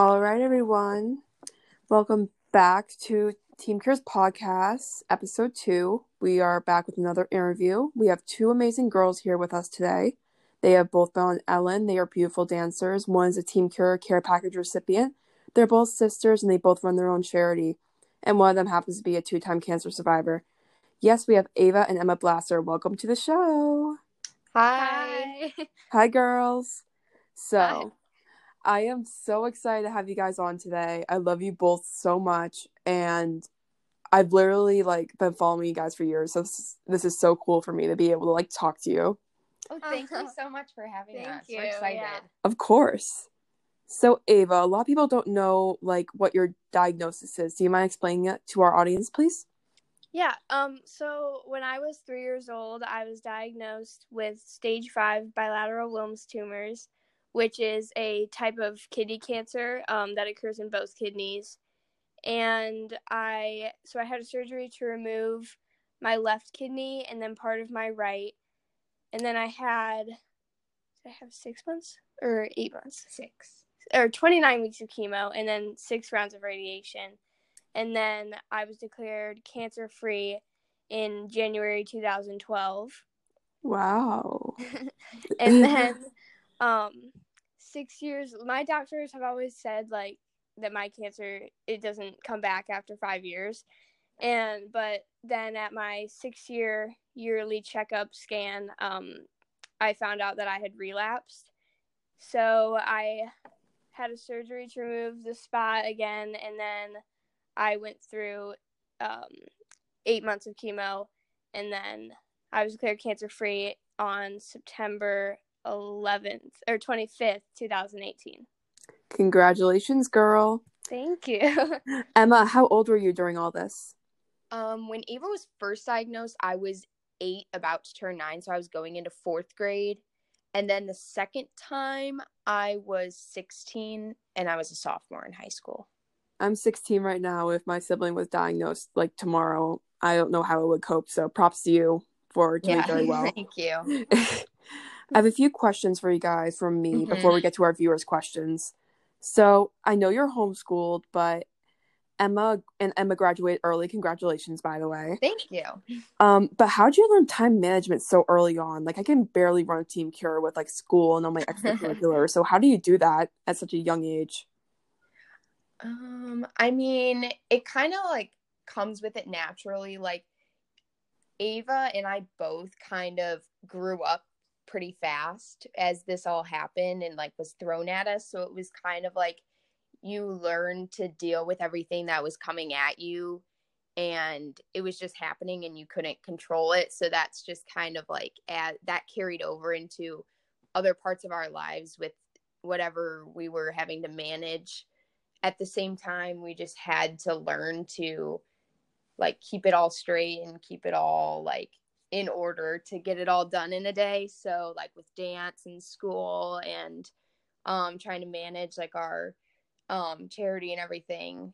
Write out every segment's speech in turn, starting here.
All right, everyone. Welcome back to Team Cure's podcast, episode two. We are back with another interview. We have two amazing girls here with us today. They have both been on Ellen. They are beautiful dancers. One is a Team Cure care package recipient. They're both sisters and they both run their own charity. And one of them happens to be a two time cancer survivor. Yes, we have Ava and Emma Blazer. Welcome to the show. Hi. Hi, girls. So, Hi. I am so excited to have you guys on today. I love you both so much, and I've literally like been following you guys for years. So this is, this is so cool for me to be able to like talk to you. Oh, thank Uh-huh. you so much for having Thank us. you, We're excited. yeah. Of course. So Ava, a lot of people don't know like what your diagnosis is. Do you mind explaining it to our audience, please? Yeah. Um. So when I was three years old, I was diagnosed with stage five bilateral Wilms tumors, which is a type of kidney cancer um, that occurs in both kidneys. And I so I had a surgery to remove my left kidney and then part of my right, and then I had did I have six months or eight months? Six. or 29 weeks of chemo and then six rounds of radiation. And then I was declared cancer free in January 2012. Wow. And then um, six years, my doctors have always said like that my cancer, it doesn't come back after five years. And, but then at my six year yearly checkup scan, um, I found out that I had relapsed. So I had a surgery to remove the spot again, and then I went through um, eight months of chemo, and then I was declared cancer free on September 11th or 25th, 2018. Congratulations, girl. Thank you. Emma, how old were you during all this? Um, when Ava was first diagnosed, I was eight, about to turn nine, so I was going into fourth grade. And then the second time, I was 16 and I was a sophomore in high school. I'm 16 right now. If my sibling was diagnosed like tomorrow, I don't know how I would cope. So props to you for doing very well. Thank you. I have a few questions for you guys from me Mhm. before we get to our viewers' questions. So I know you're homeschooled, but Emma and Emma graduated early. Congratulations, by the way. Thank you. Um, but how'd you learn time management so early on? Like I can barely run a Team Cure with like school and all my extracurriculars. so how do you do that at such a young age? Um, I mean, it kind of like comes with it naturally. Like Ava and I both kind of grew up pretty fast as this all happened and like was thrown at us. So it was kind of like you learned to deal with everything that was coming at you and it was just happening and you couldn't control it. So that's just kind of like at, that carried over into other parts of our lives with whatever we were having to manage at the same time we just had to learn to like keep it all straight and keep it all like in order to get it all done in a day so like with dance and school and um trying to manage like our um charity and everything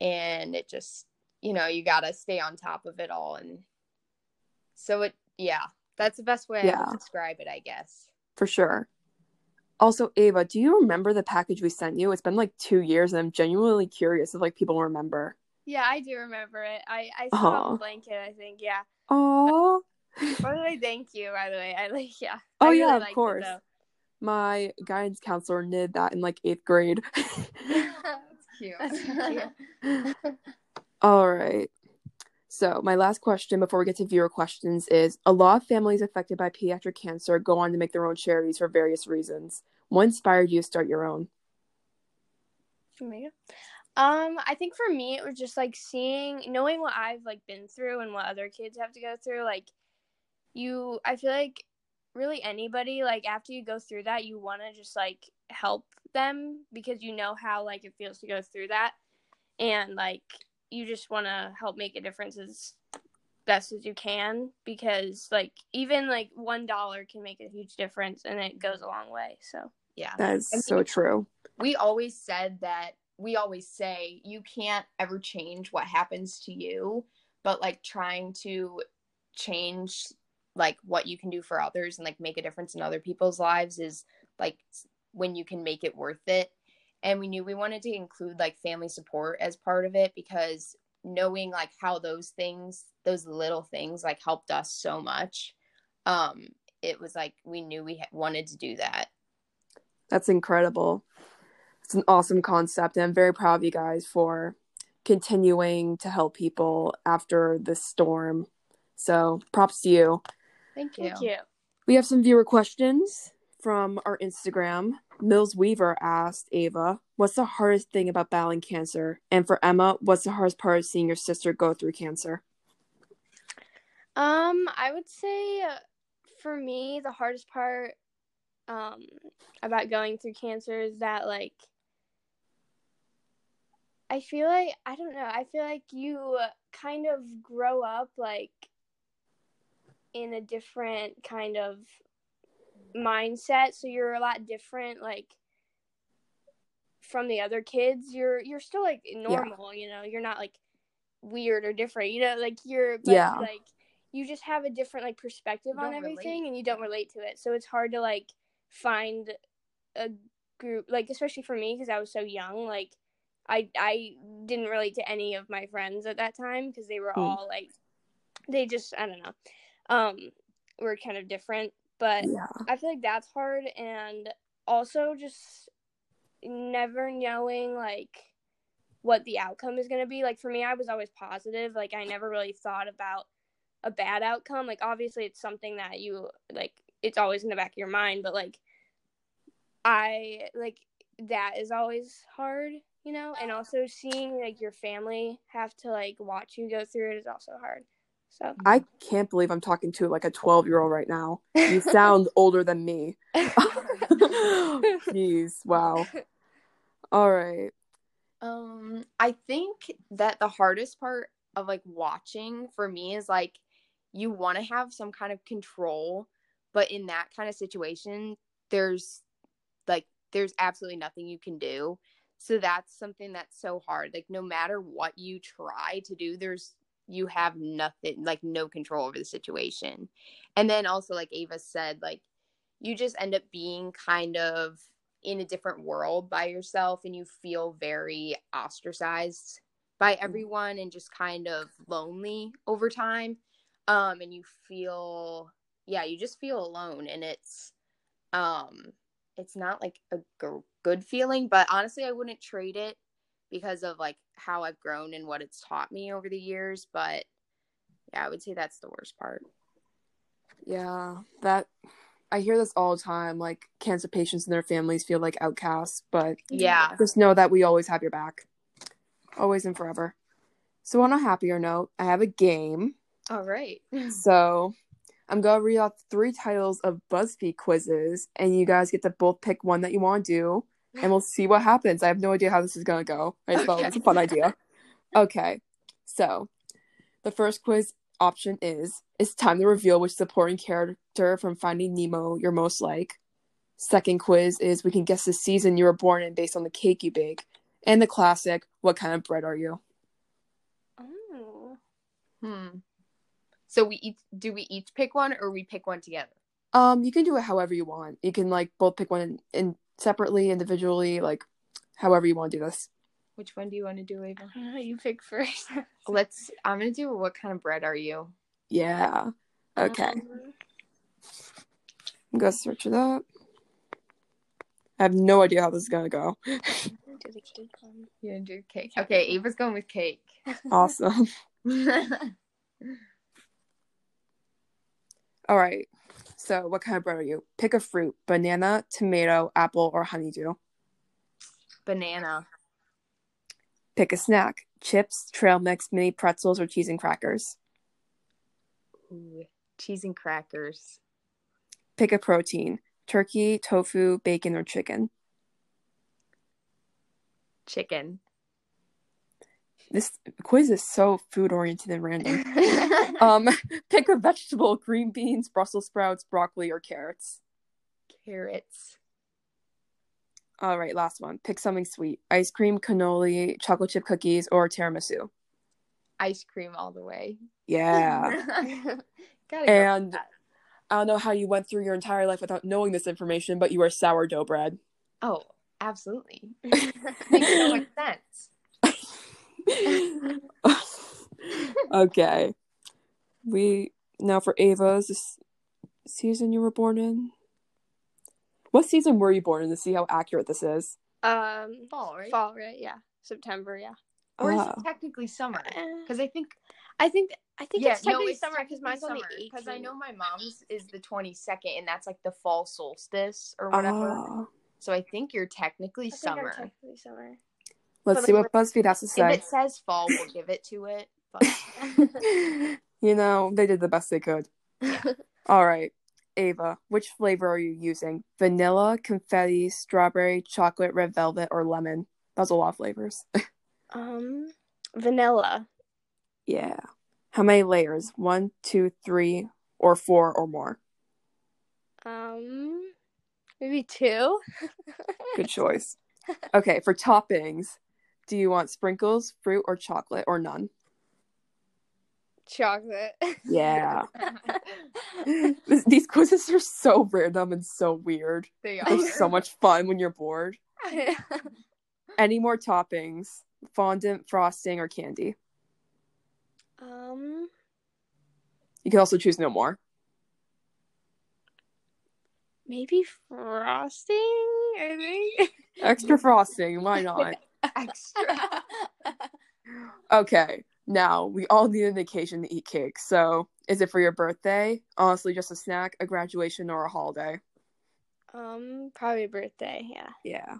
and it just you know you got to stay on top of it all and so it yeah that's the best way i Yeah. would describe it i guess For sure. Also, Ava, do you remember the package we sent you? It's been like two years, and I'm genuinely curious if like people remember. Yeah, I do remember it. I, I saw Aw. a blanket, I think. Yeah. Oh, By the way, thank you, by the way. I like, yeah. Oh, really yeah, of liked it, course. my guidance counselor did that in like eighth grade. that's cute That's cute. All right. So, my last question before we get to viewer questions is a lot of families affected by pediatric cancer go on to make their own charities for various reasons. What inspired you to start your own? Me? Um, I think for me it was just like seeing knowing what I've like been through and what other kids have to go through, like you I feel like really anybody, like after you go through that, you wanna just like help them because you know how like it feels to go through that. And like you just wanna help make a difference as best as you can because like even like one dollar can make a huge difference and it goes a long way. So yeah That is so true. we always said that we always say you can't ever change what happens to you but like trying to change like what you can do for others and like make a difference in other people's lives is like when you can make it worth it. And we knew we wanted to include like family support as part of it because knowing like how those things those little things like helped us so much um it was like we knew we wanted to do that. That's incredible it's an awesome concept and i'm very proud of you guys for continuing to help people after the storm. So props to you. Thank you. Thank you. We have some viewer questions from our instagram. Mills Weaver asked Ava, What's the hardest thing about battling cancer? And for Emma, what's the hardest part of seeing your sister go through cancer? Um, I would say uh, for me, the hardest part um, about going through cancer is that, like, I feel like, I don't know, I feel like you kind of grow up, like, in a different kind of mindset so you're a lot different like from the other kids you're you're still like normal yeah. you know you're not like weird or different you know like you're yeah like you just have a different like perspective on everything relate. and you don't relate to it so it's hard to like find a group like especially for me because i was so young like i i didn't relate to any of my friends at that time because they were hmm. all like they just i don't know um were kind of different but yeah. I feel like that's hard and also just never knowing like what the outcome is going to be. Like for me, I was always positive. Like I never really thought about a bad outcome. Like obviously it's something that you like it's always in the back of your mind, but like I like that is always hard, you know? And also seeing like your family have to like watch you go through it is also hard. So I can't believe I'm talking to like a 12 year old right now. You sound older than me. Jeez, wow. All right. Um, I think that the hardest part of like watching for me is like you want to have some kind of control, but in that kind of situation, there's like there's absolutely nothing you can do. So that's something that's so hard. Like no matter what you try to do, there's you have nothing like no control over the situation and then also like ava said like you just end up being kind of in a different world by yourself and you feel very ostracized by mm. everyone and just kind of lonely over time um and you feel yeah you just feel alone and it's um it's not like a g- good feeling but honestly i wouldn't trade it because of like how I've grown and what it's taught me over the years. But yeah, I would say that's the worst part. Yeah, that I hear this all the time. Like cancer patients and their families feel like outcasts, but yeah, just know that we always have your back, always and forever. So on a happier note, I have a game. All right. so I'm gonna read out three titles of BuzzFeed quizzes, and you guys get to both pick one that you want to do and we'll see what happens. I have no idea how this is gonna go. I just thought it was a fun idea. Okay, so the first quiz option is it's time to reveal which supporting character from Finding Nemo you're most like. Second quiz is we can guess the season you were born in based on the cake you bake. And the classic, what kind of bread are you? Oh. Hmm. So we each do we each pick one or we pick one together? Um, you can do it however you want. You can like both pick one and, and separately, individually, like however you want to do this. Which one do you want to do, Ava? Uh, you pick first. Let's. I'm gonna do. What kind of bread are you? Yeah. Okay. Um, I'm gonna search it up. I have no idea how this is gonna go. do the cake one. You gonna do cake? Okay, Ava's going with cake. Awesome. All right. So, what kind of bread are you? Pick a fruit banana, tomato, apple, or honeydew. Banana. Pick a snack chips, trail mix, mini pretzels, or cheese and crackers. Ooh, cheese and crackers. Pick a protein turkey, tofu, bacon, or chicken. Chicken this quiz is so food oriented and random. um, pick a vegetable: green beans, Brussels sprouts, broccoli, or carrots. Carrots. All right, last one. Pick something sweet: ice cream, cannoli, chocolate chip cookies, or tiramisu. Ice cream all the way. Yeah. and I don't know how you went through your entire life without knowing this information, but you are sourdough bread. Oh, Absolutely. Makes so much sense. okay. We now for Ava, is this season you were born in? What season were you born in to see how accurate this is? Um, Fall, right? fall, right? Yeah, September. Yeah. Or is Ah. it technically summer? Because Because I think I think I think yeah, it's technically it's summer because mine's on the eighth. Because I know my mom's is the twenty second, and that's like the fall solstice or whatever. Ah. So I think you're technically I think I'm summer. technically summer. Let's But, see like, what BuzzFeed has to say. If it says fall, we'll give it to it. But you know, they did the best they could. Yeah. All right. Ava, which flavor are you using? Vanilla, confetti, strawberry, chocolate, red velvet, or lemon? That's a lot of flavors. um, vanilla. yeah. How many layers? One, two, three, or four or more? Um, maybe two. Good choice. Okay, for toppings, do you want sprinkles, fruit, or chocolate, or none? Chocolate. Yeah. This- These quizzes are so random and so weird. they They're are so much fun when you're bored. Any more toppings? Fondant, frosting, or candy? um, You can also choose no more. maybe frosting. I think. Extra frosting, why not? Extra. Okay, now we all need an occasion to eat cake. So, is it for your birthday? Honestly, just a snack, a graduation, or a holiday? Um, probably birthday. Yeah. Yeah.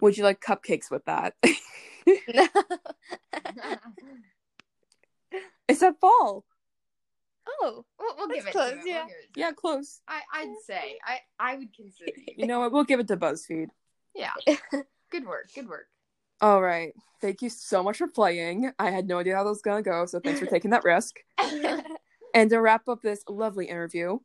Would you like cupcakes with that? no. it's at fall. oh, We'll, we'll give it close, to it. yeah. We'll it to Yeah, it. close. I, I'd say I, I would consider you. You know what? We'll give it to BuzzFeed. Yeah. Good work. Good work. All right. Thank you so much for playing. I had no idea how that was going to go, so thanks for taking that risk. And to wrap up this lovely interview,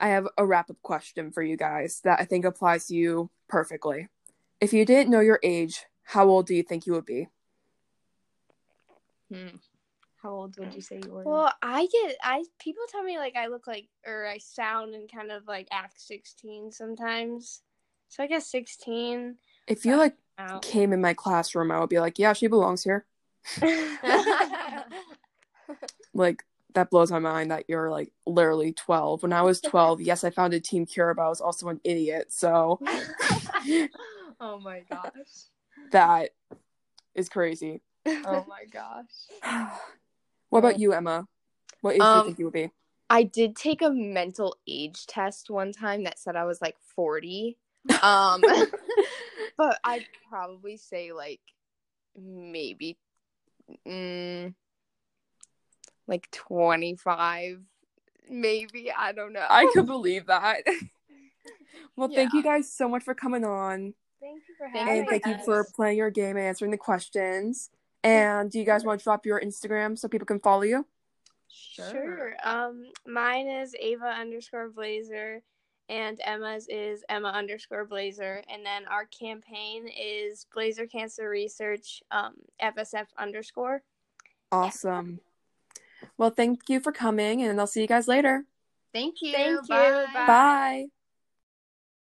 I have a wrap up question for you guys that I think applies to you perfectly. If you didn't know your age, how old do you think you would be? Hmm. How old would you say you were? Well, I get I people tell me like I look like or I sound and kind of like act 16 sometimes. So I guess 16. If you like Out. came in my classroom, I would be like, yeah, she belongs here. Like that blows my mind that you're like literally 12. When I was 12, yes, I founded Team Cure, but I was also an idiot. So oh my gosh. that is crazy. Oh my gosh. what about you, Emma? What age do you Um, think you would be? I did take a mental age test one time that said I was like 40. Um but I'd probably say like maybe mm, like 25 maybe, I don't know. I could believe that. well, thank you guys so much for coming on. Thank you for Thank having And thank you for playing your game and answering the questions. And do you guys want to drop your Instagram so people can follow you? Sure. Um, mine is Ava underscore Blazer, and Emma's is Emma underscore Blazer, and then our campaign is Blazer Cancer Research, um, FSF underscore. Awesome. Well, thank you for coming, and I'll see you guys later. Thank you. Thank you. Bye. Bye. Bye.